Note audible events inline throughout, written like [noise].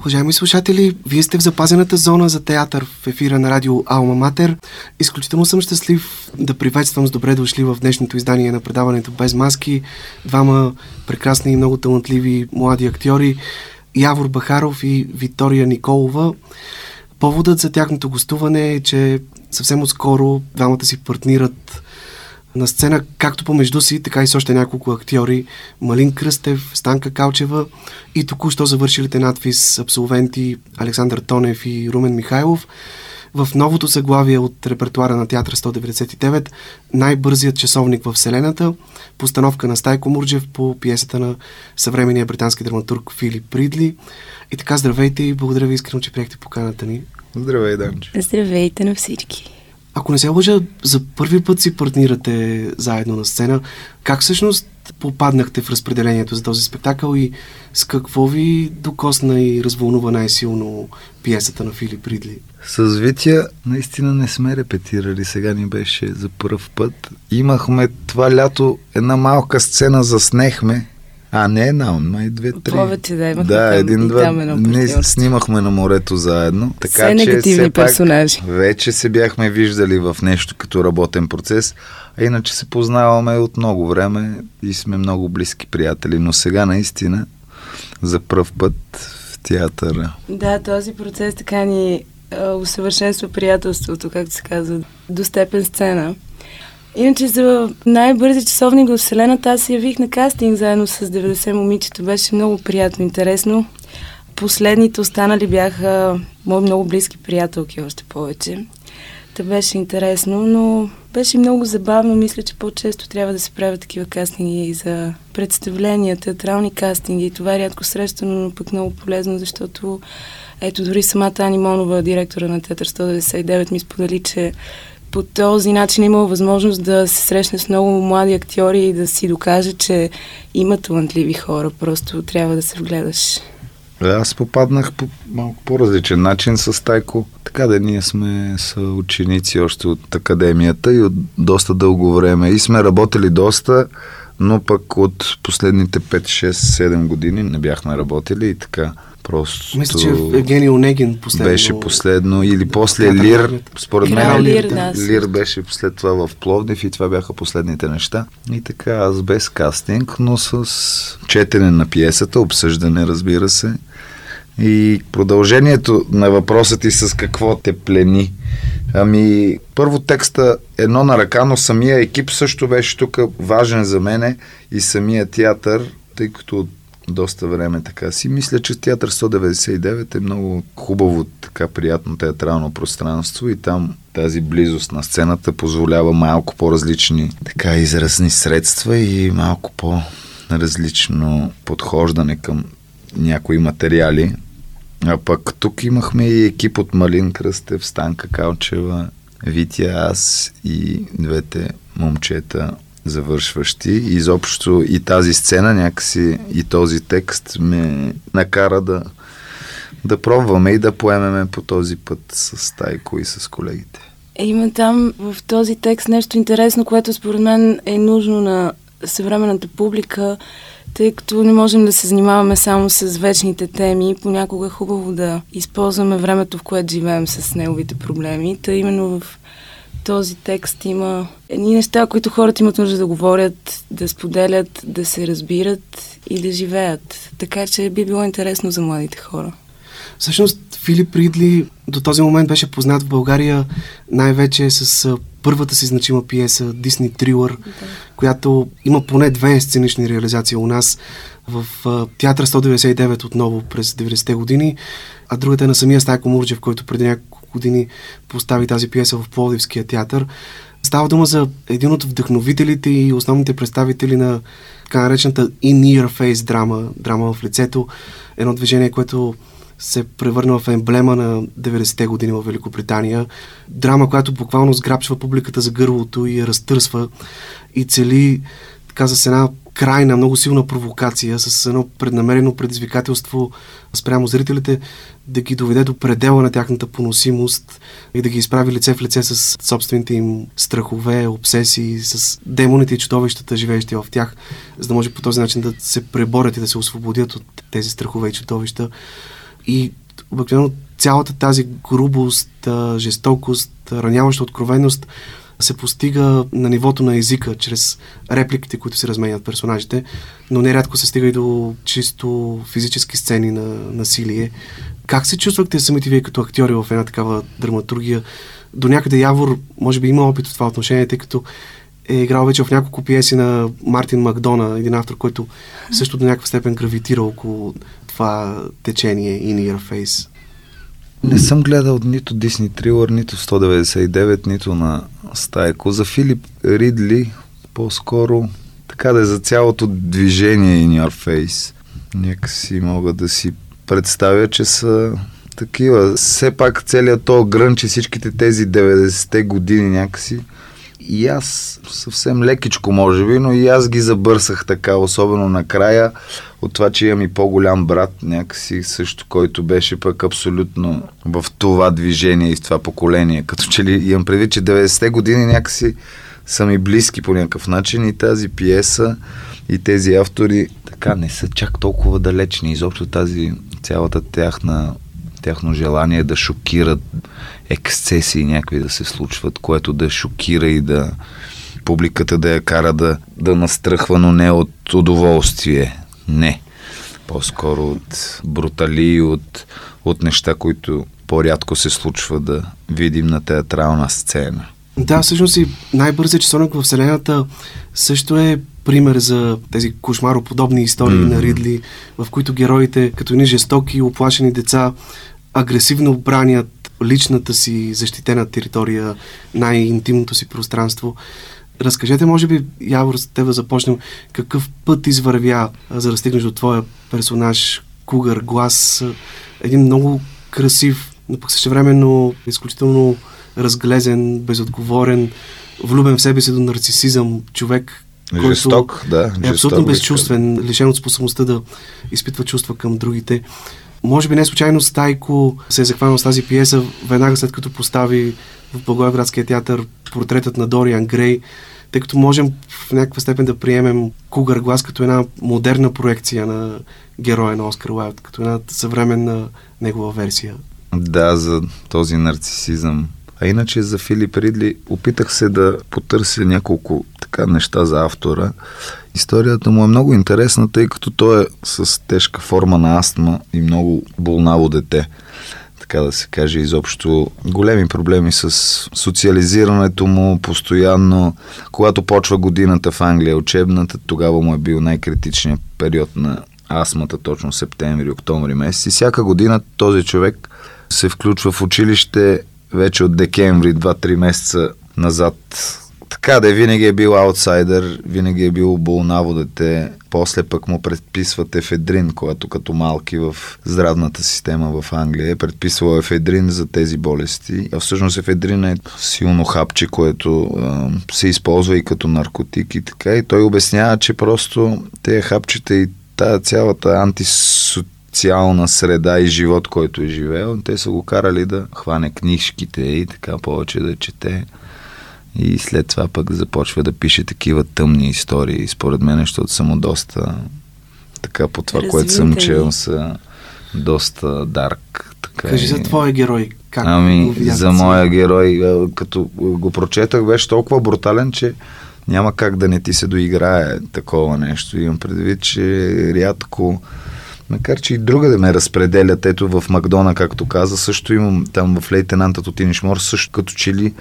Уважаеми слушатели, вие сте в запазената зона за театър в ефира на радио Алма Матер. Изключително съм щастлив да приветствам с добре дошли в днешното издание на предаването Без маски двама прекрасни и много талантливи млади актьори Явор Бахаров и Виктория Николова. Поводът за тяхното гостуване е, че съвсем отскоро двамата си партнират на сцена както помежду си, така и с още няколко актьори. Малин Кръстев, Станка Калчева и току-що завършилите надвис абсолвенти Александър Тонев и Румен Михайлов. В новото заглавие от репертуара на Театър 199 най-бързият часовник в Вселената, постановка на Стайко Мурджев по пиесата на съвременния британски драматург Филип Ридли. И така, здравейте и благодаря ви искрено, че приехте поканата ни. Здравей, Данчо. Здравейте на всички. Ако не се лъжа, за първи път си партнирате заедно на сцена. Как всъщност попаднахте в разпределението за този спектакъл и с какво ви докосна и развълнува най-силно пиесата на Филип Ридли? С Витя наистина не сме репетирали, сега ни беше за първ път. Имахме това лято една малка сцена, заснехме а, не една, май две-три. Повече да имахме Да, там, един-два. Ние снимахме на морето заедно. Така все че негативни персонажи. вече се бяхме виждали в нещо като работен процес, а иначе се познаваме от много време и сме много близки приятели. Но сега наистина за пръв път в театъра. Да, този процес така ни усъвършенства приятелството, както се казва, до степен сцена. Иначе за най-бързи часовник в Вселената аз се явих на кастинг заедно с 90 момичета. Беше много приятно, интересно. Последните останали бяха мои много близки приятелки още повече. Та беше интересно, но беше много забавно. Мисля, че по-често трябва да се правят такива кастинги и за представления, театрални кастинги. Това е рядко срещано, но пък много полезно, защото ето дори самата Ани Монова, директора на Театър 199, ми сподели, че по този начин имал възможност да се срещне с много млади актьори и да си докаже, че има талантливи хора. Просто трябва да се вгледаш. Аз попаднах по малко по-различен начин с Тайко. Така да ние сме са ученици още от академията и от доста дълго време. И сме работили доста, но пък от последните 5, 6, 7 години не бяхме работили и така. Просто... Мисля, че Евгений Онегин последно... Беше последно или после Лир. Според мен Лир, да, Лир беше след това в Пловдив и това бяха последните неща. И така, аз без кастинг, но с четене на пиесата, обсъждане, разбира се. И продължението на въпросът ти с какво те плени. Ами, първо текста едно на ръка, но самия екип също беше тук важен за мене и самия театър, тъй като доста време така си. Мисля, че Театър 199 е много хубаво, така приятно театрално пространство и там тази близост на сцената позволява малко по-различни така изразни средства и малко по-различно подхождане към някои материали. А пък тук имахме и екип от Малин Кръстев, Станка Калчева, Витя, аз и двете момчета завършващи. Изобщо и тази сцена някакси и този текст ме накара да, да пробваме и да поемеме по този път с Тайко и с колегите. Е, има там в този текст нещо интересно, което според мен е нужно на съвременната публика, тъй като не можем да се занимаваме само с вечните теми. Понякога е хубаво да използваме времето, в което живеем с неговите проблеми. Та именно в този текст има едни неща, които хората имат нужда да говорят, да споделят, да се разбират и да живеят. Така че би било интересно за младите хора. Всъщност Филип Ридли до този момент беше познат в България най-вече с първата си значима пиеса Дисни Трилър, да. която има поне две сценични реализации у нас в Театър 199 отново през 90-те години, а другата е на самия Стайко Мурджев, който преди няколко години постави тази пиеса в Пловдивския театър. Става дума за един от вдъхновителите и основните представители на така наречената in-ear face драма, драма в лицето. Едно движение, което се превърна в емблема на 90-те години в Великобритания. Драма, която буквално сграбчва публиката за гърлото и я разтърсва и цели така с една крайна, много силна провокация, с едно преднамерено предизвикателство спрямо зрителите, да ги доведе до предела на тяхната поносимост и да ги изправи лице в лице с собствените им страхове, обсесии, с демоните и чудовищата, живеещи в тях, за да може по този начин да се преборят и да се освободят от тези страхове и чудовища. И обикновено цялата тази грубост, жестокост, раняваща откровеност се постига на нивото на езика, чрез репликите, които се разменят персонажите, но нерядко се стига и до чисто физически сцени на насилие. Как се чувствахте самите вие като актьори в една такава драматургия? До някъде Явор, може би, има опит в това отношение, тъй като е играл вече в няколко пиеси на Мартин Макдона, един автор, който също до някаква степен гравитира около това течение In Your Face. Не съм гледал нито Дисни Трилър, нито 199, нито на Стайко. За Филип Ридли по-скоро така да е за цялото движение In Your Face. Някакси мога да си представя, че са такива. Все пак целият то грънч и всичките тези 90-те години някакси и аз съвсем лекичко, може би, но и аз ги забърсах така, особено накрая, от това, че имам и по-голям брат, някакси също, който беше пък абсолютно в това движение и в това поколение. Като че ли имам предвид, че 90-те години някакси са ми близки по някакъв начин и тази пиеса и тези автори така не са чак толкова далечни. Изобщо тази цялата тяхна тяхно желание да шокират ексцесии някакви да се случват, което да шокира и да публиката да я кара да, да настръхва, но не от удоволствие. Не. По-скоро от брутали, от, от неща, които по-рядко се случва да видим на театрална сцена. Да, всъщност и най-бързият часовник в Вселената също е пример за тези кошмароподобни истории mm-hmm. на Ридли, в които героите, като ни жестоки, оплашени деца, агресивно бранят личната си защитена територия, най-интимното си пространство. Разкажете, може би, Явор, с теб да започнем, какъв път извървя, за да стигнеш до твоя персонаж, Кугър, глас, един много красив, но пък същевременно изключително разглезен, безотговорен, влюбен в себе си до нарцисизъм човек, Жесток, да. Е абсолютно безчувствен, лишен от способността да изпитва чувства към другите. Може би не случайно Стайко се е захванал с тази пиеса веднага след като постави в Благоевградския театър портретът на Дориан Грей, тъй като можем в някаква степен да приемем Кугър глас като една модерна проекция на героя на Оскар Уайлд, като една съвременна негова версия. Да, за този нарцисизъм. А иначе за Филип Ридли опитах се да потърся няколко така неща за автора. Историята му е много интересна, тъй като той е с тежка форма на астма и много болнаво дете така да се каже, изобщо големи проблеми с социализирането му постоянно. Когато почва годината в Англия, учебната, тогава му е бил най-критичният период на астмата, точно септември, октомври месец. И всяка година този човек се включва в училище вече от декември, 2-3 месеца назад така да е, винаги е бил аутсайдер, винаги е бил болнаво дете. После пък му предписват ефедрин, когато като малки в здравната система в Англия е предписвал ефедрин за тези болести. А всъщност ефедрин е силно хапче, което а, се използва и като наркотик и така. И той обяснява, че просто тези хапчета и тая цялата антисоциална среда и живот, който е живеел, те са го карали да хване книжките и така повече да чете и след това пък започва да пише такива тъмни истории. Според мен, защото съм доста така по това, Развитени. което съм чел, са доста дарк. Така Кажи и... за твоя герой. Как ами, за моя герой, като го прочетах, беше толкова брутален, че няма как да не ти се доиграе такова нещо. Имам предвид, че рядко Макар, че и друга да ме разпределят, ето в Макдона, както каза, също имам там в лейтенантът от Инишмор, също като че ли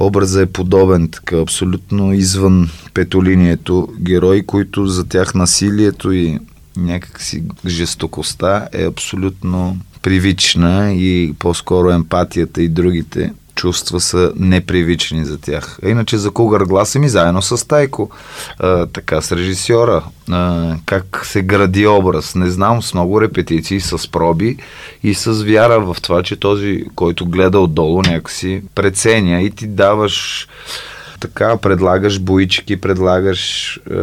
образа е подобен, така абсолютно извън петолинието герои, които за тях насилието и някакси жестокостта е абсолютно привична и по-скоро емпатията и другите чувства са непривични за тях. А иначе за Кугър гласа ми заедно с Тайко, а, така с режисьора, а, как се гради образ. Не знам, с много репетиции, с проби и с вяра в това, че този, който гледа отдолу някакси преценя и ти даваш така предлагаш боички, предлагаш е,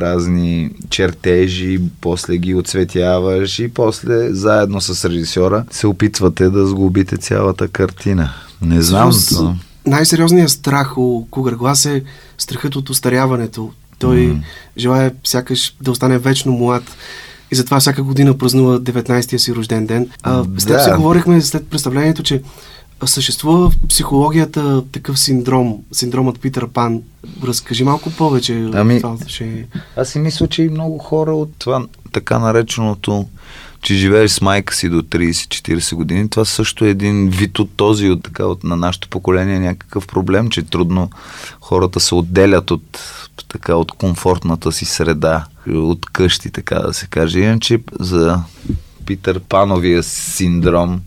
разни чертежи, после ги оцветяваш и после заедно с режисьора се опитвате да сглобите цялата картина. Не знам. Но... Най-сериозният страх у Кугър Глас е страхът от устаряването. Той mm. желая сякаш да остане вечно млад. и затова всяка година празнува 19-я си рожден ден. А, с теб си говорихме след представлението, че съществува в психологията такъв синдром, синдромът Питър Пан. Разкажи малко повече Ами, това отношение. Аз си мисля, че и много хора от това така нареченото, че живееш с майка си до 30-40 години, това също е един вид от този, от, така, от, на нашето поколение някакъв проблем, че трудно хората се отделят от, така, от комфортната си среда, от къщи, така да се каже. Иначе за Питър Пановия синдром,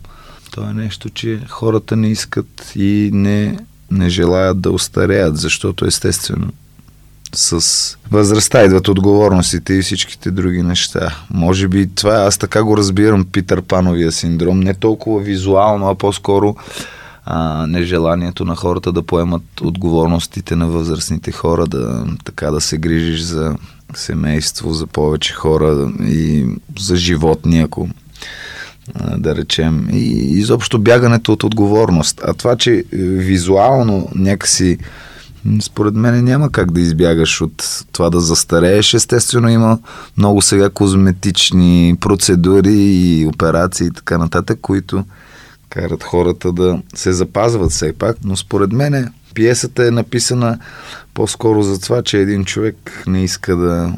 то е нещо, че хората не искат и не, не желаят да остареят, защото естествено с възрастта идват отговорностите и всичките други неща. Може би това, аз така го разбирам, Питър Пановия синдром, не толкова визуално, а по-скоро а, нежеланието на хората да поемат отговорностите на възрастните хора, да, така да се грижиш за семейство, за повече хора и за животни, ако да речем. И изобщо бягането от отговорност. А това, че е, визуално някакси според мен няма как да избягаш от това да застарееш. Естествено има много сега козметични процедури и операции и така нататък, които карат хората да се запазват все пак, но според мен пиесата е написана по-скоро за това, че един човек не иска да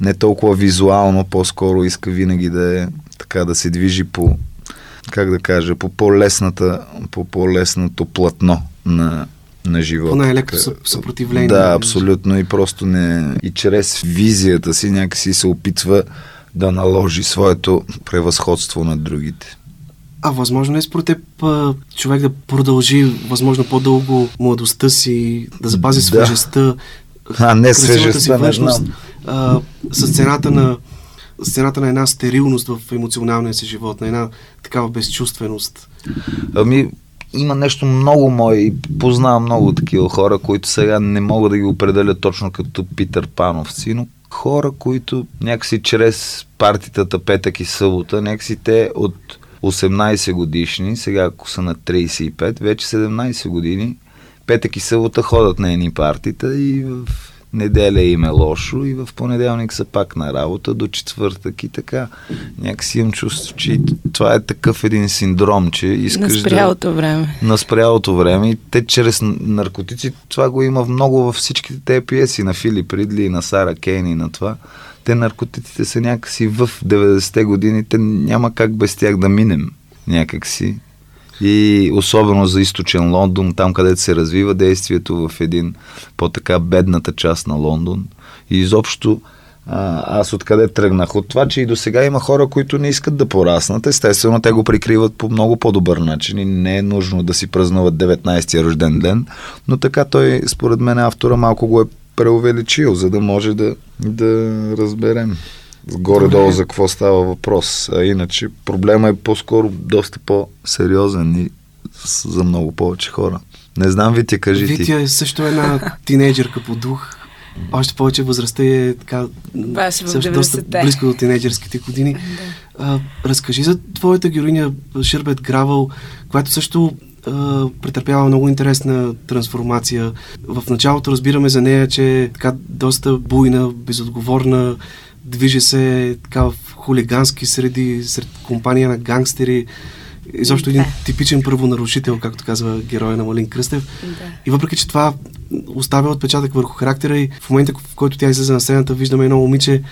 не толкова визуално, по-скоро иска винаги да е така да се движи по как да кажа, по по-лесната, по по-лесното платно на, на живота. Най-леко съпротивление. Да, абсолютно и просто не... И чрез визията си някакси се опитва да наложи своето превъзходство над другите. А възможно е според теб човек да продължи възможно по-дълго младостта си, да запази Да. свежестта, А, не свежестта, си не знам. а, с цената на с цената на една стерилност в емоционалния си живот, на една такава безчувственост. Ами, има нещо много мое и познавам много такива хора, които сега не мога да ги определя точно като Питър Пановци, но хора, които някакси чрез партитата петък и събота, някакси те от 18 годишни, сега ако са на 35, вече 17 години, петък и събота ходят на едни партита и в неделя им е лошо и в понеделник са пак на работа до четвъртък и така. Някакси имам чувство, че това е такъв един синдром, че На искаш да спрялото време. на спрялото време и те чрез наркотици, това го има много във всичките тези пиеси на Филип Ридли и на Сара Кейн и на това. Те наркотиците са някакси в 90-те години, те няма как без тях да минем някакси. И особено за източен Лондон, там където се развива действието в един по-така бедната част на Лондон. И изобщо а, аз откъде тръгнах? От това, че и до сега има хора, които не искат да пораснат. Естествено, те го прикриват по много по-добър начин и не е нужно да си празнуват 19-я рожден ден. Но така той, според мен, автора малко го е преувеличил, за да може да, да разберем горе-долу за какво става въпрос. А иначе проблема е по-скоро доста по-сериозен и за много повече хора. Не знам, Витя, кажи ти. Витя е също една тинейджърка по дух. Още повече възрастта е така Баш в също доста 90-те. близко до тинейджърските години. А, разкажи за твоята героиня Шърбет Гравъл, която също претърпява много интересна трансформация. В началото разбираме за нея, че е така доста буйна, безотговорна, движи се така в хулигански среди, сред компания на гангстери. Изобщо един Да. типичен първонарушител, както казва героя на Малин Кръстев. Да. И въпреки, че това оставя отпечатък върху характера и в момента, в който тя излезе на сцената, виждаме едно момиче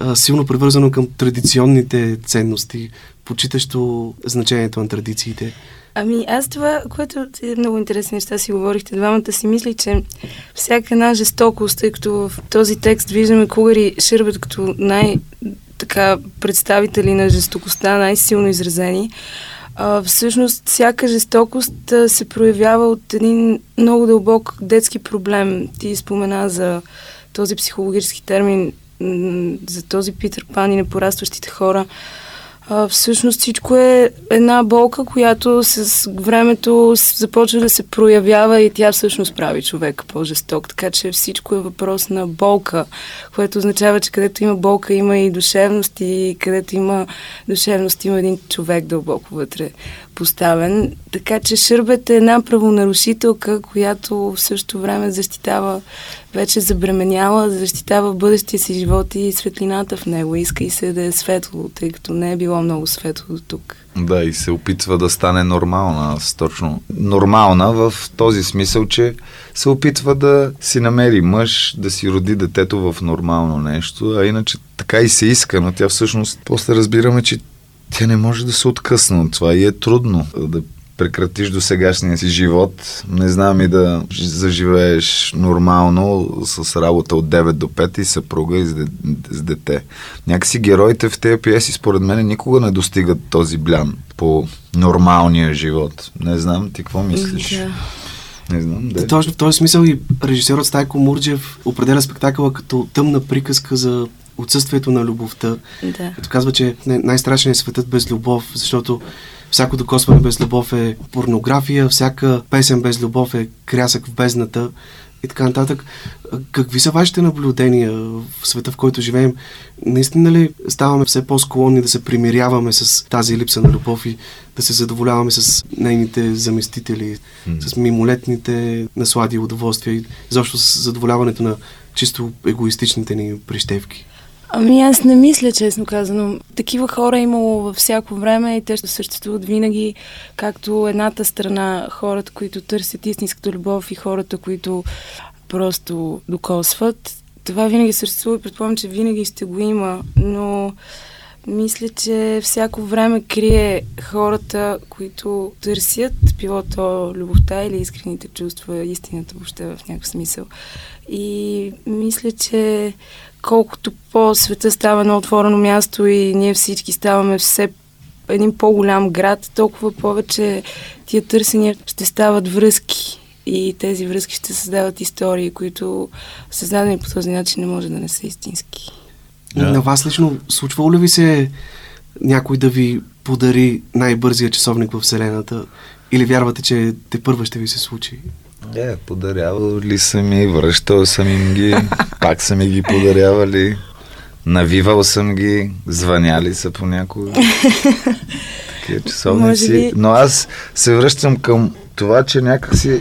а, силно привързано към традиционните ценности, почитащо значението на традициите. Ами аз това, което е много интересни неща си говорихте, двамата си мисли, че всяка една жестокост, тъй като в този текст виждаме Кугари Шърбет като най- така представители на жестокостта, най-силно изразени. А, всъщност всяка жестокост а, се проявява от един много дълбок детски проблем. Ти спомена за този психологически термин, за този Питър Пан и непорастващите хора. А, всъщност всичко е една болка, която с времето започва да се проявява и тя всъщност прави човека по-жесток. Така че всичко е въпрос на болка, което означава, че където има болка, има и душевност и където има душевност, има един човек дълбоко вътре поставен. Така че Шърбет е една правонарушителка, която в същото време защитава вече забременяла защитава бъдещия си живот и светлината в него. Иска и се да е светло, тъй като не е било много светло до тук. Да, и се опитва да стане нормална. Аз точно нормална в този смисъл, че се опитва да си намери мъж, да си роди детето в нормално нещо, а иначе така и се иска, но тя всъщност после разбираме, че тя не може да се откъсне от това и е трудно да прекратиш до сегашния си живот. Не знам и да заживееш нормално с работа от 9 до 5 и съпруга и с, дете. Някакси героите в тези пиеси според мен никога не достигат този блян по нормалния живот. Не знам, ти какво мислиш? Да. Не знам, да. Точно в този смисъл и режисерът Стайко Мурджев определя спектакъла като тъмна приказка за отсъствието на любовта. Да. Като казва, че най-страшен е светът без любов, защото всяко докосване без любов е порнография, всяка песен без любов е крясък в бездната и така нататък. Какви са вашите наблюдения в света, в който живеем? Наистина ли ставаме все по-склонни да се примиряваме с тази липса на любов и да се задоволяваме с нейните заместители, mm. с мимолетните наслади и удоволствия и защо с задоволяването на чисто егоистичните ни прищевки? Ами аз не мисля, честно казано. Такива хора е имало във всяко време и те ще съществуват винаги, както едната страна, хората, които търсят истинската любов и хората, които просто докосват. Това винаги съществува и предполагам, че винаги ще го има, но мисля, че всяко време крие хората, които търсят, било то любовта или искрените чувства, истината въобще в някакъв смисъл. И мисля, че колкото по-света става на отворено място и ние всички ставаме все един по-голям град, толкова повече тия търсения ще стават връзки и тези връзки ще създават истории, които създадени по този начин не може да не са истински. Yeah. На вас лично случвало ли ви се някой да ви подари най-бързия часовник в Вселената? Или вярвате, че те първа ще ви се случи? Е, подарявал ли съм и връщал съм им ги, [laughs] пак са ми ги подарявали, навивал съм ги, звъняли са понякога. [laughs] Такива часовници. Би... Но аз се връщам към това, че някакси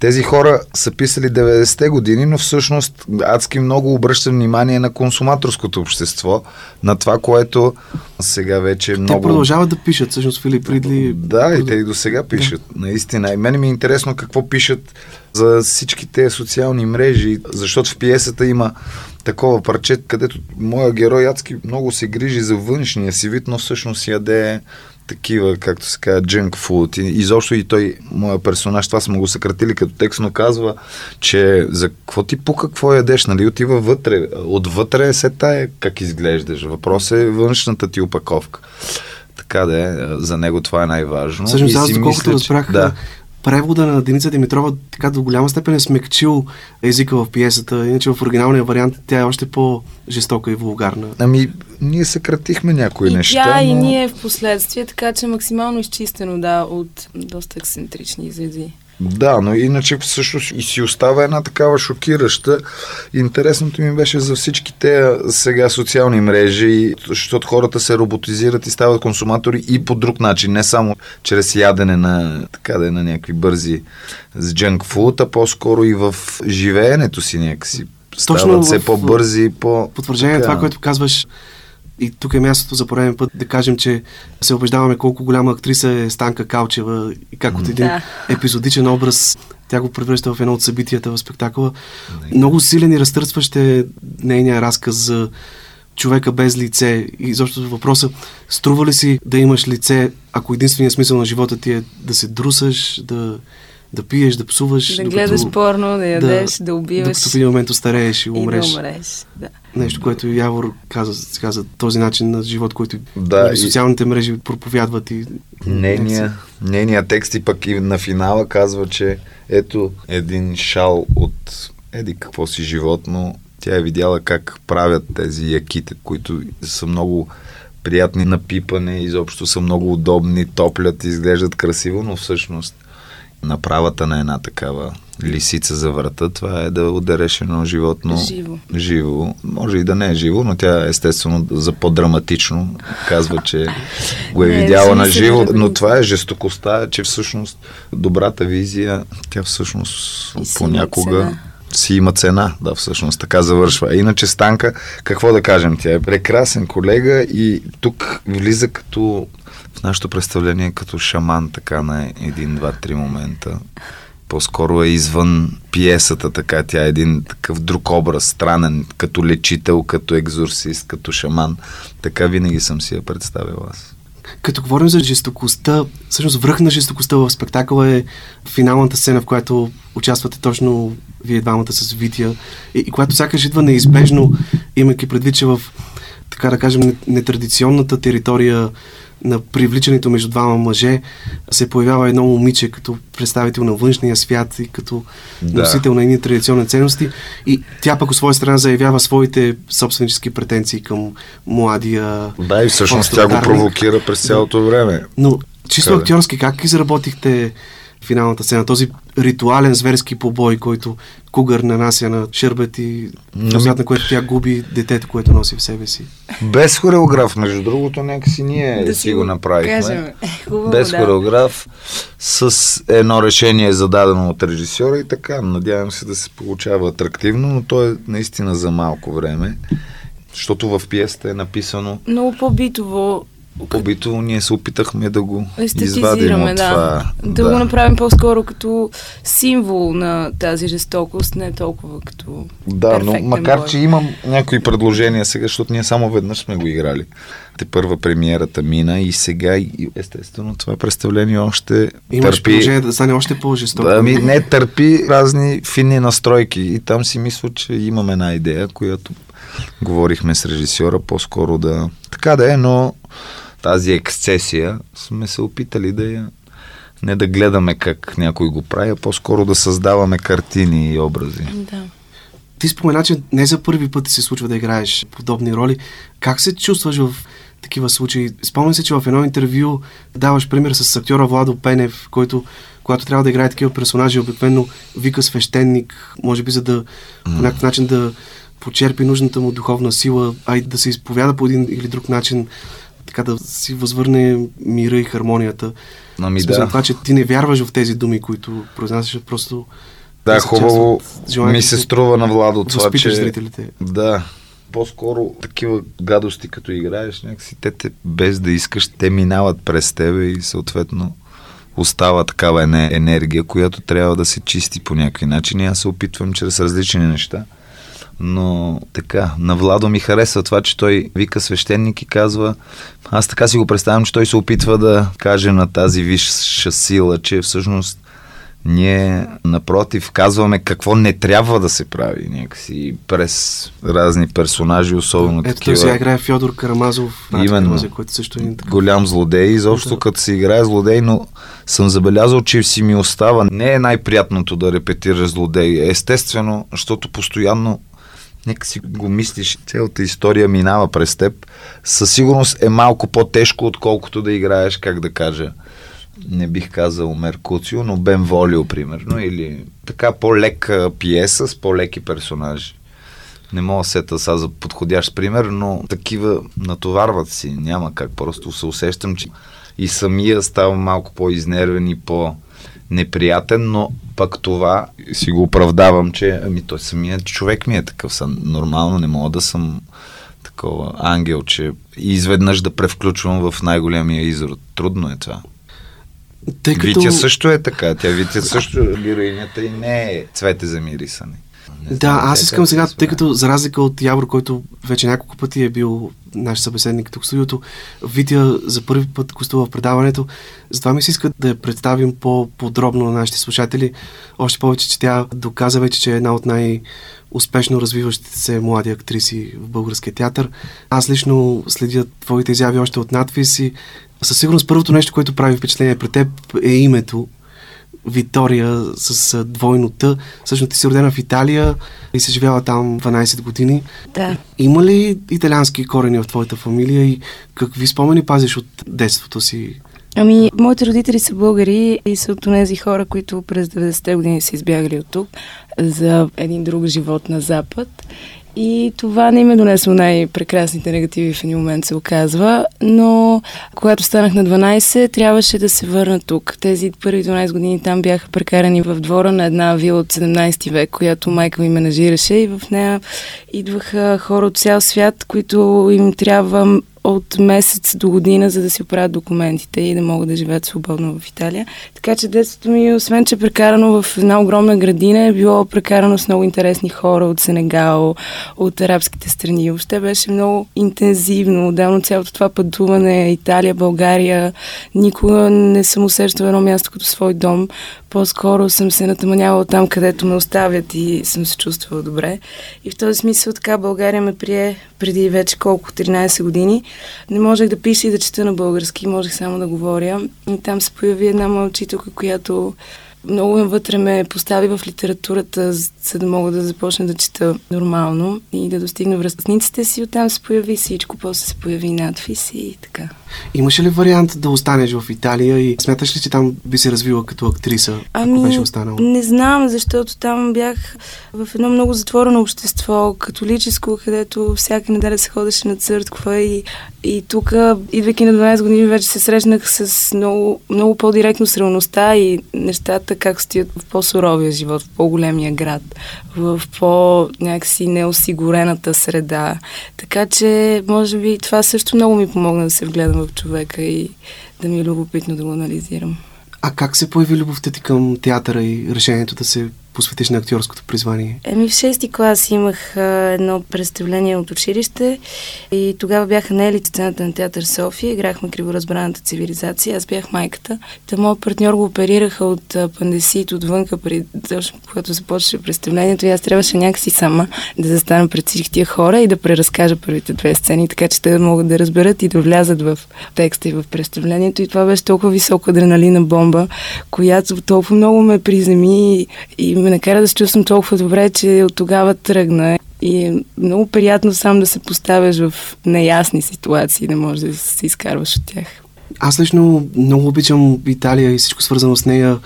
тези хора са писали 90-те години, но всъщност адски много обръщам внимание на консуматорското общество, на това, което сега вече е много... Те продължават да пишат, всъщност Филип Ридли... Да, и те и до сега пишат, да. наистина. И мен ми е интересно какво пишат за всички тези социални мрежи, защото в пиесата има такова парче, където моя герой Яцки много се грижи за външния си вид, но всъщност яде такива, както се казва, junk food. И, изобщо и той, моя персонаж, това сме го съкратили като текст, но казва, че за какво ти пука, какво ядеш, нали? Отива вътре. Отвътре е се тая как изглеждаш. Въпрос е външната ти опаковка. Така да е, за него това е най-важно. Всъщност, аз доколкото разбрах, да превода на Деница Димитрова така до голяма степен е смекчил езика в пиесата, иначе в оригиналния вариант тя е още по-жестока и вулгарна. Ами, ние съкратихме някои и неща. Тя но... и ние в последствие, така че максимално изчистено, да, от доста ексцентрични изрази. Да, но иначе всъщност и си остава една такава шокираща. Интересното ми беше за всички те сега социални мрежи, защото хората се роботизират и стават консуматори и по друг начин, не само чрез ядене на, така да е, на някакви бързи с джанк фуд, а по-скоро и в живеенето си някакси. Стават Точно все по-бързи, по... Потвърждение на това, което казваш, и тук е мястото за пореден път да кажем, че се убеждаваме колко голяма актриса е Станка Калчева и как от един да. епизодичен образ тя го превръща в едно от събитията в спектакъла. Много силен и разтърсващ е нейния разказ за човека без лице. И защото въпроса, струва ли си да имаш лице, ако единственият смисъл на живота ти е да се друсаш, да да пиеш, да псуваш. Да докато, гледаш порно, да ядеш, да, да убиваш. Докато в един момент остарееш и умреш. И да умреш, да. Нещо, което Явор каза сега за този начин на живот, който да, и социалните мрежи проповядват. И... Нейния, нейния текст и пък и на финала казва, че ето един шал от еди какво си животно, тя е видяла как правят тези яките, които са много приятни на пипане, изобщо са много удобни, топлят, изглеждат красиво, но всъщност направата на една такава лисица за врата, това е да удареш едно животно живо. живо. Може и да не е живо, но тя естествено за по-драматично казва, че го е [laughs] не, видяла на живо, но това е жестокостта, че всъщност добрата визия, тя всъщност и понякога си има цена, да, всъщност така завършва. Иначе Станка, какво да кажем, тя е прекрасен колега и тук влиза като в нашето представление като шаман, така на един, два, три момента. По-скоро е извън пиесата, така тя е един такъв друг образ, странен, като лечител, като екзорсист, като шаман. Така винаги съм си я представил аз. Като говорим за жестокостта, всъщност връх на жестокостта в спектакъла е финалната сцена, в която участвате точно вие двамата с Вития и, и която сякаш идва неизбежно, имайки предвид, че в така да кажем, нетрадиционната територия на привличането между двама мъже се появява едно момиче като представител на външния свят и като да. носител на едни традиционни ценности и тя пък от своя страна заявява своите собственически претенции към младия Да, и всъщност тя го провокира през цялото време. Но чисто Къде? актьорски, как изработихте финалната сцена, този ритуален зверски побой, който Кугър нанася на Шербет и в на което тя губи детето, което носи в себе си. Без хореограф, между другото, нека си ние да си го направихме. Хубаво, Без да. хореограф, с едно решение зададено от режисьора и така. Надявам се да се получава атрактивно, но то е наистина за малко време. Защото в пиесата е написано... Много по-битово по-бито ние се опитахме да го извадим от да. това. Да, да го направим по-скоро като символ на тази жестокост, не толкова като Да, но макар, бой. че имам някои предложения сега, защото ние само веднъж сме го играли. Те първа премиерата мина и сега и естествено това представление още Имаш търпи... предложение да стане още по-жестоко. Ами не, търпи разни фини настройки и там си мисля, че имаме една идея, която говорихме с режисьора, по-скоро да... Така да е, но тази ексцесия сме се опитали да я не да гледаме как някой го прави, а по-скоро да създаваме картини и образи. Да. Ти спомена, че не за първи път ти се случва да играеш подобни роли. Как се чувстваш в такива случаи? Спомням се, че в едно интервю даваш пример с актьора Владо Пенев, който когато трябва да играе такива персонажи, обикновено вика свещеник, може би за да по някакъв начин да почерпи нужната му духовна сила, а и да се изповяда по един или друг начин, така да си възвърне мира и хармонията. Ами да. това, че ти не вярваш в тези думи, които произнасяш, просто да, хубаво ми се струва на Владо това, че... зрителите. Да, по-скоро такива гадости, като играеш, някакси те, те без да искаш, те минават през тебе и съответно остава такава енергия, която трябва да се чисти по някакви начини. Аз се опитвам чрез различни неща но така, на Владо ми харесва това, че той вика свещеник и казва, аз така си го представям, че той се опитва да каже на тази висша сила, че всъщност ние напротив казваме какво не трябва да се прави някакси през разни персонажи, особено Ето такива. Ето сега играе Фьодор Карамазов, Именно, Карамазов, който също е такъв. голям злодей, изобщо да. като се играе злодей, но съм забелязал, че си ми остава. Не е най-приятното да репетираш злодей, естествено, защото постоянно нека си го мислиш, цялата история минава през теб, със сигурност е малко по-тежко, отколкото да играеш, как да кажа, не бих казал Меркуцио, но Бен Волио, примерно, или така по-лека пиеса с по-леки персонажи. Не мога да сета сега за подходящ пример, но такива натоварват си. Няма как. Просто се усещам, че и самия става малко по-изнервен и по- неприятен, но пък това си го оправдавам, че ами той самият човек ми е такъв. Съм, нормално не мога да съм такова ангел, че изведнъж да превключвам в най-големия изрод. Трудно е това. Тъй като... Витя също е така. Тя Витя също героинята и не е цвете за мирисане. Да, аз искам сега, тъй като за разлика от Явор, който вече няколко пъти е бил наш събеседник тук в студиото, Витя за първи път гостува в предаването, затова ми се иска да я представим по-подробно на нашите слушатели. Още повече, че тя доказа вече, че е една от най- успешно развиващите се млади актриси в българския театър. Аз лично следя твоите изяви още от надпис и със сигурност първото нещо, което прави впечатление при теб е името, Витория с двойно Т. Всъщност ти си родена в Италия и се живяла там 12 години. Да. Има ли италиански корени в твоята фамилия и какви спомени пазиш от детството си? Ами, моите родители са българи и са от тези хора, които през 90-те години са избягали от тук за един друг живот на Запад. И това не им е донесло най-прекрасните негативи в един момент, се оказва. Но когато станах на 12, трябваше да се върна тук. Тези първи 12 години там бяха прекарани в двора на една вила от 17 век, която майка ми менажираше и в нея идваха хора от цял свят, които им трябва от месец до година, за да си оправят документите и да могат да живеят свободно в Италия. Така че детството ми, освен че е прекарано в една огромна градина, е било прекарано с много интересни хора от Сенегал, от арабските страни. Въобще беше много интензивно. Отделно цялото това пътуване, Италия, България, никога не съм усещала едно място като свой дом. По-скоро съм се натъманявала там, където ме оставят и съм се чувствала добре. И в този смисъл така България ме прие преди вече колко, 13 години. Не можех да пиша и да чета на български, можех само да говоря. И там се появи една моя учителка, която много навътре ме постави в литературата, за да мога да започна да чета нормално и да достигна връзниците си. Оттам се появи всичко, после се появи надфис и така. Имаше ли вариант да останеш в Италия и смяташ ли, че там би се развила като актриса, ами, ако беше останала? Не знам, защото там бях в едно много затворено общество, католическо, където всяка неделя се ходеше на църква и, и тук, идвайки на 12 години, вече се срещнах с много, много по-директно с реалността и нещата как стоят в по-суровия живот, в по-големия град, в по-някакси неосигурената среда. Така че, може би, това също много ми помогна да се вгледам в човека и да ми е любопитно да го анализирам. А как се появи любовта ти към театъра и решението да се посветиш на актьорското призвание? Еми в 6 клас имах а, едно представление от училище и тогава бяха наели сцената на театър София, играхме криворазбраната цивилизация, аз бях майката. Та моят партньор го оперираха от пандесит отвънка, преди, точно когато започваше представлението и аз трябваше някакси сама да застана пред всички тия хора и да преразкажа първите две сцени, така че те могат да разберат и да влязат в текста и в представлението. И това беше толкова висока адреналина бомба, която толкова много ме приземи и ме накара да се чувствам толкова добре, че от тогава тръгна. И е много приятно сам да се поставяш в неясни ситуации, да можеш да се изкарваш от тях. Аз лично много обичам Италия и всичко свързано с нея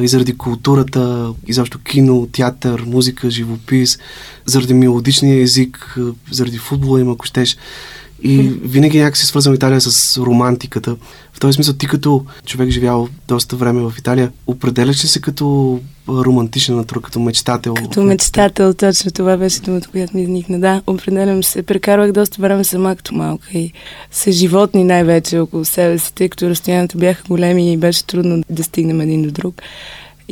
и заради културата, изобщо кино, театър, музика, живопис, заради мелодичния език, заради футбола им, ако щеш. И винаги някакси свързвам Италия с романтиката. В този смисъл, ти като човек живял доста време в Италия, определяш ли се като романтична натура, като мечтател? Като мечтател, точно това беше думата, която ми изникна. Да, определям се. Прекарвах доста време сама като малка и с животни най-вече около себе си, тъй като разстоянията бяха големи и беше трудно да стигнем един до друг.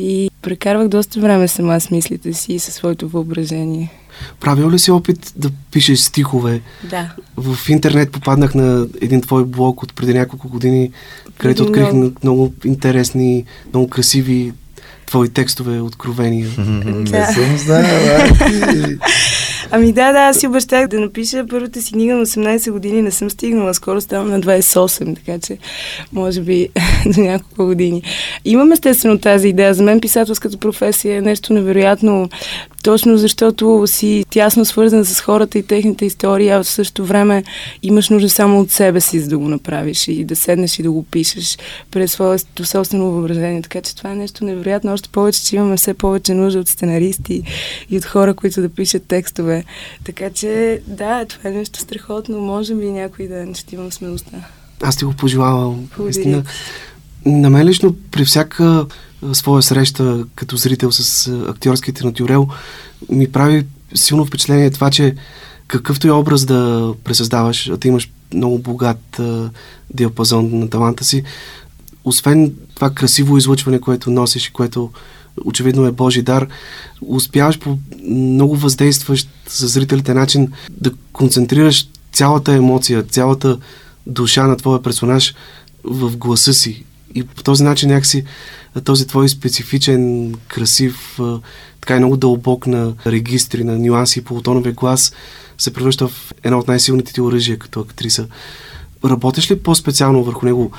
И прекарвах доста време сама с мислите си и със своето въображение. Правил ли си опит да пишеш стихове? Да. В интернет попаднах на един твой блог от преди няколко години, където открих много, много интересни, много красиви твои текстове, откровения. Не съм знала. [laughs] Ами да, да, аз си обещах да напиша първата си книга на 18 години, не съм стигнала, скоро ставам на 28, така че може би [laughs] до няколко години. Имам естествено тази идея. За мен писателската професия е нещо невероятно, точно защото си тясно свързан с хората и техните истории, а в същото време имаш нужда само от себе си, за да го направиш и да седнеш и да го пишеш през своето собствено въображение. Така че това е нещо невероятно. Още повече, че имаме все повече нужда от сценаристи и от хора, които да пишат текстове. Така че, да, това е нещо страхотно. Може би някой да не ще имам смелостта. Аз ти го пожелавам. Наистина. На мен лично при всяка своя среща като зрител с актьорските натюрел ми прави силно впечатление това, че какъвто и образ да пресъздаваш, а ти имаш много богат а, диапазон на таланта си, освен това красиво излъчване, което носиш и което очевидно е Божи дар, успяваш по много въздействащ за зрителите начин да концентрираш цялата емоция, цялата душа на твоя персонаж в гласа си. И по този начин някакси този твой специфичен, красив, така и много дълбок на регистри, на нюанси и полутоновия глас се превръща в едно от най-силните ти оръжия като актриса. Работиш ли по-специално върху него?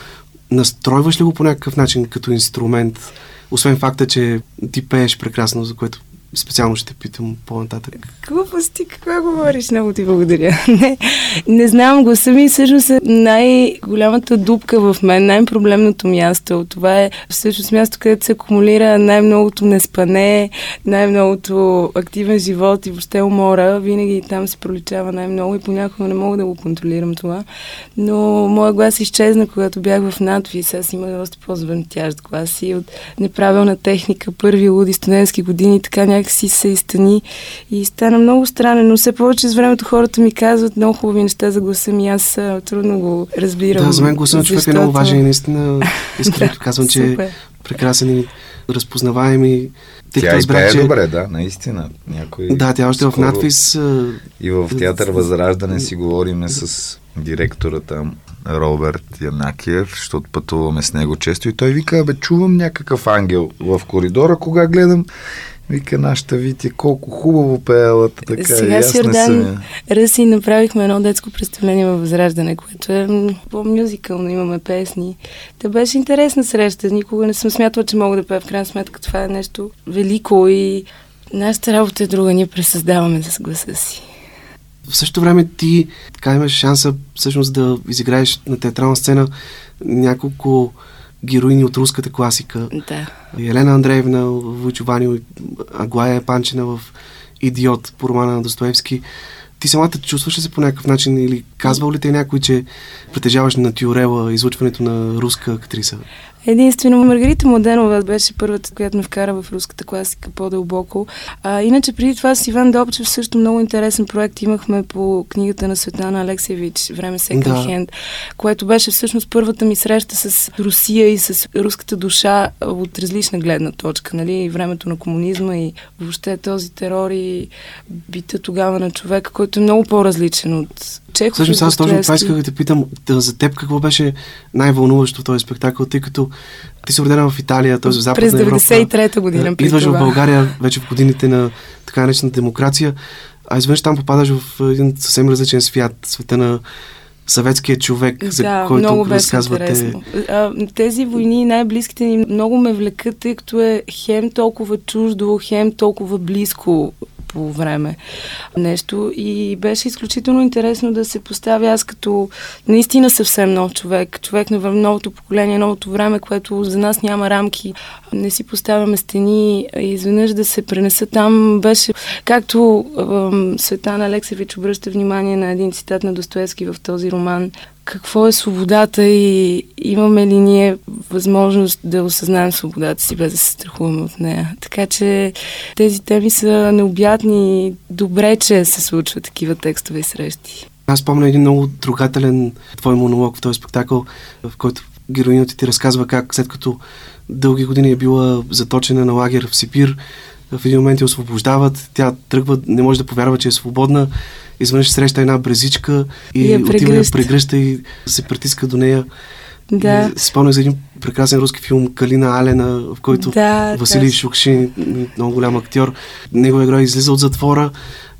Настройваш ли го по някакъв начин като инструмент? Освен факта, че ти пееш прекрасно, за което специално ще питам по-нататък. Глупости, какво говориш? Много ти благодаря. [laughs] не, не знам, гласа ми всъщност е най-голямата дупка в мен, най-проблемното място. Това е всъщност място, където се акумулира най-многото неспане, най-многото активен живот и въобще умора. Винаги там се проличава най-много и понякога не мога да го контролирам това. Но моя глас изчезна, когато бях в надвис. Аз имах доста по-звънтящ глас и от неправилна техника, първи луди студентски години, така някакси се изтъни и стана много странен, но все повече с времето хората ми казват много хубави неща за гласа ми, аз трудно го разбирам. Да, за мен гласа на човек е много важен и наистина [laughs] искрено казвам, че е прекрасен и разпознаваем и тъй тя разбрах, е че... добре, да, наистина. Някой да, тя още скоро... в надпис. И в театър Възраждане си говориме с директора там, Роберт Янакиев, защото пътуваме с него често и той вика, бе, чувам някакъв ангел в коридора, кога гледам Вика, нашата Вити, колко хубаво пеелата, така Сега с Йордан Ръси направихме едно детско представление във Възраждане, което е по-мюзикално, имаме песни. Та беше интересна среща. Никога не съм смятала, че мога да пея. В крайна сметка това е нещо велико и нашата работа е друга. Ние пресъздаваме с гласа си. В същото време ти така имаш шанса всъщност да изиграеш на театрална сцена няколко героини от руската класика. Да. Елена Андреевна, Войчо Ванил, Аглая Панчина в Идиот по романа на Достоевски. Ти самата чувстваш ли се по някакъв начин или казвал ли те някой, че притежаваш на Тиорела излучването на руска актриса? Единствено, Маргарита Моденова беше първата, която ме вкара в руската класика по-дълбоко. А, иначе преди това с Иван Добчев също много интересен проект имахме по книгата на Светлана Алексеевич Време Second да. Hand, което беше всъщност първата ми среща с Русия и с руската душа от различна гледна точка. Нали? И времето на комунизма и въобще този терор и бита тогава на човека, който е много по-различен от Чехов Всъщност аз точно това исках да те питам да, за теб какво беше най-вълнуващо в този спектакъл, тъй като ти си родена в Италия, т.е. в Западна През 93-та година. Е, идваш в България вече в годините на така наречена демокрация, а изведнъж там попадаш в един съвсем различен свят, света на съветския човек, за да, който много разказвате. Интересно. Тези войни, най-близките ни, много ме влекат, тъй като е хем толкова чуждо, хем толкова близко по време нещо. И беше изключително интересно да се поставя аз като наистина съвсем нов човек. Човек на новото поколение, новото време, което за нас няма рамки. Не си поставяме стени и изведнъж да се пренеса там беше както Светана Алексевич обръща внимание на един цитат на Достоевски в този роман какво е свободата и имаме ли ние възможност да осъзнаем свободата си, без да се страхуваме от нея. Така че тези теми са необятни. Добре, че се случват такива текстове и срещи. Аз помня един много трогателен твой монолог в този спектакъл, в който героинята ти разказва как след като дълги години е била заточена на лагер в Сибир, в един момент я освобождават, тя тръгва, не може да повярва, че е свободна, изведнъж среща една брезичка и, и отива я прегръща и се притиска до нея. Да. Спомнях за един прекрасен руски филм Калина Алена, в който да, Василий да. Шукшин, много голям актьор, неговия герой излиза от затвора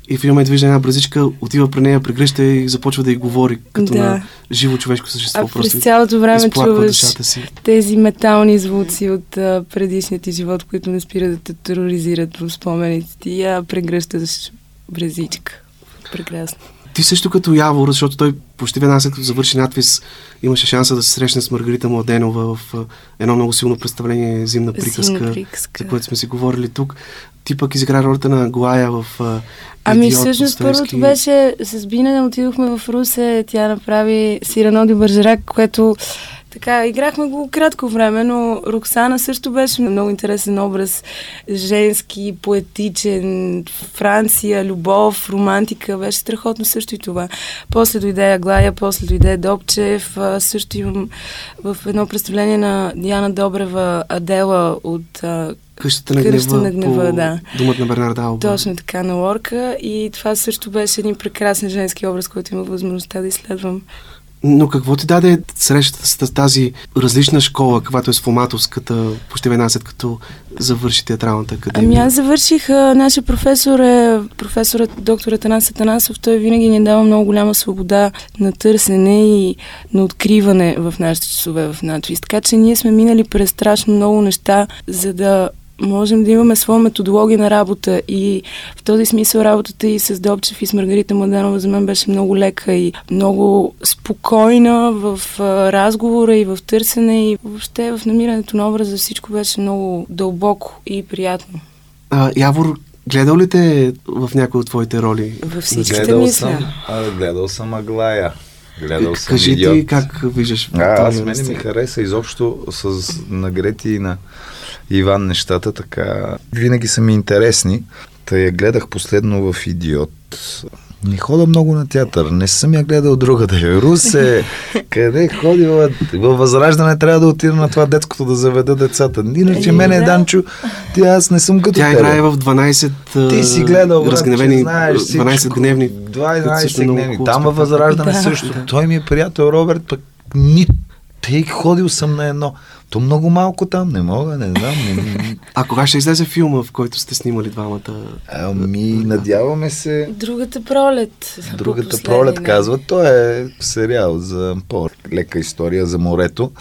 и в един момент вижда една бразичка, отива при нея, прегръща и започва да й говори като да. на живо човешко същество. А през цялото време чуваш си. тези метални звуци от а, предишния ти живот, които не спират да те тероризират в спомените ти. Я прегръщаш бразичка. Прекрасно. Ти също като Явор, защото той почти веднага след като завърши надпис, имаше шанса да се срещне с Маргарита Младенова в едно много силно представление Зимна приказка, Зимна приказка. за което сме си говорили тук. Ти пък изигра ролята на Глая в Ами всъщност първото беше с Бина, отидохме в Русе, тя направи Сирано Бържерак, което така, играхме го кратко време, но Роксана също беше много интересен образ. Женски, поетичен, Франция, любов, романтика. Беше страхотно също и това. После дойде Аглая, после дойде Добчев. Също имам в едно представление на Диана Добрева Адела от Къщата на гнева, на гнева по да. думата на Бернард Алба. Точно така, на Лорка. И това също беше един прекрасен женски образ, който имах възможността да изследвам. Но какво ти даде срещата с тази различна школа, каквато е с Фоматовската, почти веднага след като завърши театралната академия? Ами аз завърших, нашия професор е професорът доктор Атанас Атанасов. Той винаги ни дава много голяма свобода на търсене и на откриване в нашите часове в надвис. Така че ние сме минали през страшно много неща, за да можем да имаме своя методология на работа и в този смисъл работата и с Добчев и с Маргарита Младенова за мен беше много лека и много спокойна в разговора и в търсене и въобще в намирането на образа всичко беше много дълбоко и приятно. А, Явор, гледал ли те в някои от твоите роли? Във всичките гледал мисля. съм, а, гледал съм Аглая. Гледал съм Кажи идиот. ти как виждаш А, аз мене ми хареса изобщо с нагрети и на Иван нещата, така винаги са ми интересни. Та я гледах последно в Идиот. Не хода много на театър. Не съм я гледал другата. Русе, [laughs] къде ходи? Във Възраждане трябва да отида на това детското да заведа децата. Иначе Е, мене, да. Данчо, ти аз не съм като Тя тебе. играе в 12 Ти си гледал, разгневени, знаеш 12 всичко. гневни. които също 12 е много гневни. Там във. Възраждане Да. също. Той ми е приятел Роберт, пък ни тъй ходил съм на едно. То много малко там, не мога, не знам. Не, А кога ще излезе филма, в който сте снимали двамата? ами, надяваме се. Другата пролет. Другата пролет казва, то е сериал за по-лека история за морето,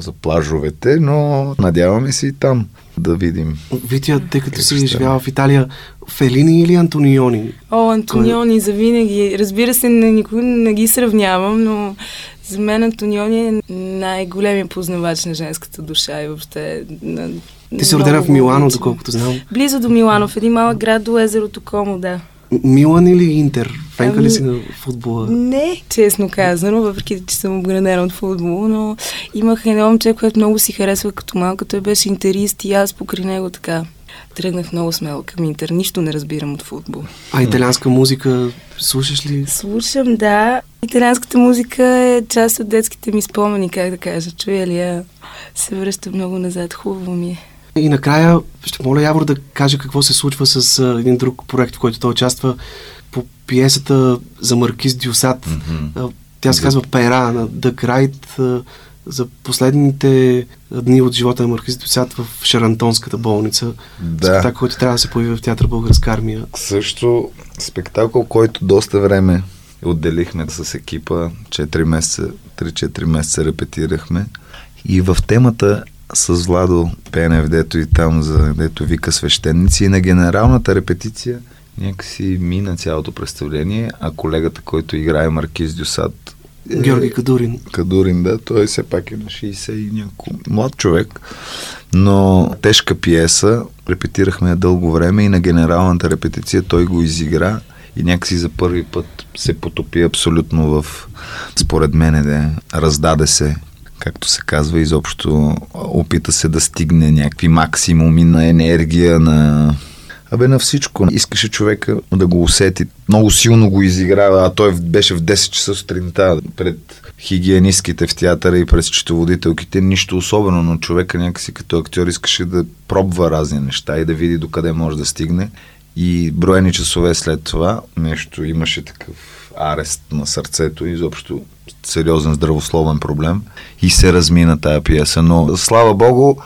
за плажовете, но надяваме се и там да видим. Витя, тъй като си ще живяла в Италия, Фелини или Антониони? О, Антониони за винаги. Разбира се, не, никога не ги сравнявам, но за мен Антониони е най-големият познавач на женската душа и въобще на, Ти много родена в Милано, обичам. доколкото знам. Близо до Милано, в един малък град до езерото Комо, да. Милан или Интер? Фенка ли Ами, си на футбола? Не, честно казано, въпреки че съм обградена от футбол, но имах едно момче, което много си харесва като малка. Той беше интерист и аз покрай него така тръгнах много смело към Интер. Нищо не разбирам от футбол. А италианска музика слушаш ли? Слушам, да. Италианската музика е част от детските ми спомени, как да кажа. Чуя ли я? Се връща много назад. Хубаво ми е. И накрая ще моля Явор да каже какво се случва с а, един друг проект, в който той участва по пиесата за Маркиз Дюсат. А, Тя се казва Пера на Райт а, за последните дни от живота на Маркиз Дюсат в Шарантонската болница. Да. Спектакъл, който трябва да се появи в театър Българска армия. Също спектакъл, който доста време отделихме с екипа, 4 месеца, 3-4 месеца репетирахме. И в темата с Владо Пенев, дето и там, за, дето вика свещеници, и на генералната репетиция някакси мина цялото представление, а колегата, който играе Маркиз Дюсад, Георги Кадурин. Кадурин, да, той все пак е на 60 и няколко млад човек, но тежка пиеса, репетирахме дълго време и на генералната репетиция той го изигра и някакси за първи път се потопи абсолютно в, според мен, да раздаде се както се казва, изобщо опита се да стигне някакви максимуми на енергия, на Абе на всичко. Искаше човека да го усети. Много силно го изиграва, а той беше в 10 часа сутринта пред хигиенистките в театъра и пред счетоводителките. Нищо особено, но човека някакси като актьор искаше да пробва разни неща и да види докъде може да стигне. И броени часове след това нещо имаше такъв арест на сърцето, изобщо сериозен здравословен проблем и се размина тая пиеса. Но слава богу,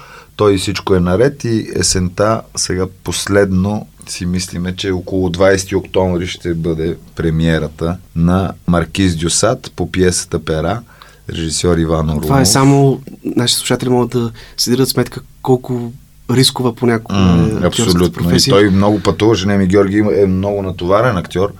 той всичко е наред и есента сега последно си мислиме, че около 20 октомври ще бъде премиерата на Маркиз Дюсад по пиесата Пера, режисьор Иван Орумов. Това е само, нашите слушатели могат да си дадат сметка колко рискова понякога М, е абсолютно. И професия. той много пътуваше. Не ми Георги е много натоварен актьор,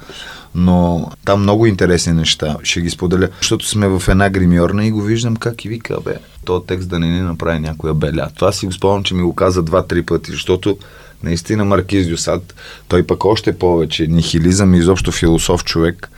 но там много интересни неща. Ще ги споделя. Защото сме в една гримьорна и го виждам как и вика, бе, то текст да не ни направи някоя беля. Това си го спомням, че ми го каза два-три пъти, защото наистина Маркиз Дюсад, той пък още повече нихилизъм и изобщо философ човек,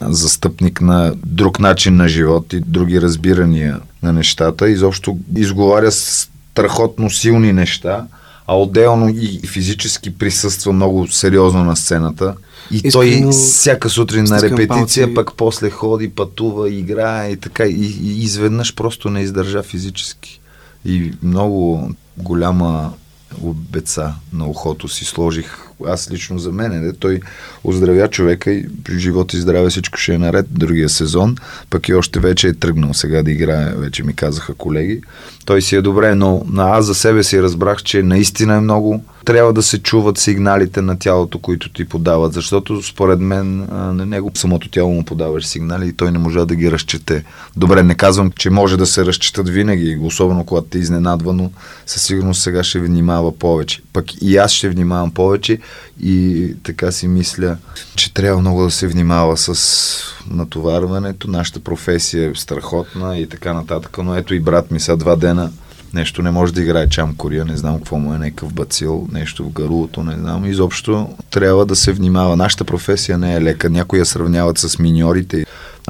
застъпник на друг начин на живот и други разбирания на нещата. Изобщо изговаря страхотно силни неща, а отделно и физически присъства много сериозно на сцената. И Искрено той всяка сутрин на репетиция, пък после ходи, пътува, играе и така. И, и изведнъж просто не издържа физически. И много голяма обеца на ухото си сложих аз лично за мен. Де, той оздравя човека и при живот и здраве всичко ще е наред другия сезон, пък и още вече е тръгнал сега да играе, вече ми казаха колеги. Той си е добре, но аз за себе си разбрах, че наистина е много трябва да се чуват сигналите на тялото, които ти подават, защото според мен на него самото тяло му подаваш сигнали и той не може да ги разчете. Добре, не казвам, че може да се разчитат винаги, особено когато те изненадва, но със сигурност сега ще внимава повече. Пък и аз ще внимавам повече и така си мисля, че трябва много да се внимава с натоварването. Нашата професия е страхотна и така нататък, но ето и брат ми са два дена нещо не може да играе чам кория, не знам какво му е, някакъв бацил, нещо в гърлото, не знам. Изобщо трябва да се внимава. Нашата професия не е лека. Някои я сравняват с миньорите.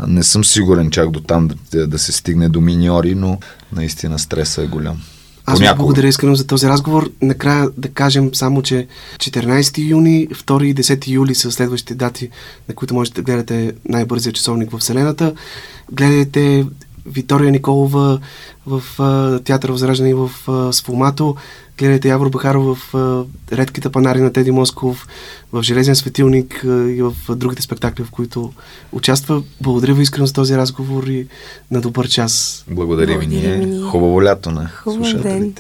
Не съм сигурен чак до там да, да се стигне до миньори, но наистина стреса е голям. Аз ви благодаря искрено за този разговор. Накрая да кажем само, че 14 юни, 2 и 10 юли са следващите дати, на които можете да гледате най-бързия часовник в Вселената. Гледайте Николова в а, Театър Възраждане и в а, Сфумато. Гледайте Явор Бахаров в а, редките панари на Теди Москов, в Железен светилник а, и в а, другите спектакли, в които участва. Благодаря ви искрено за този разговор и на добър час. Благодаря ви. Хубаво лято на слушателите. Ден.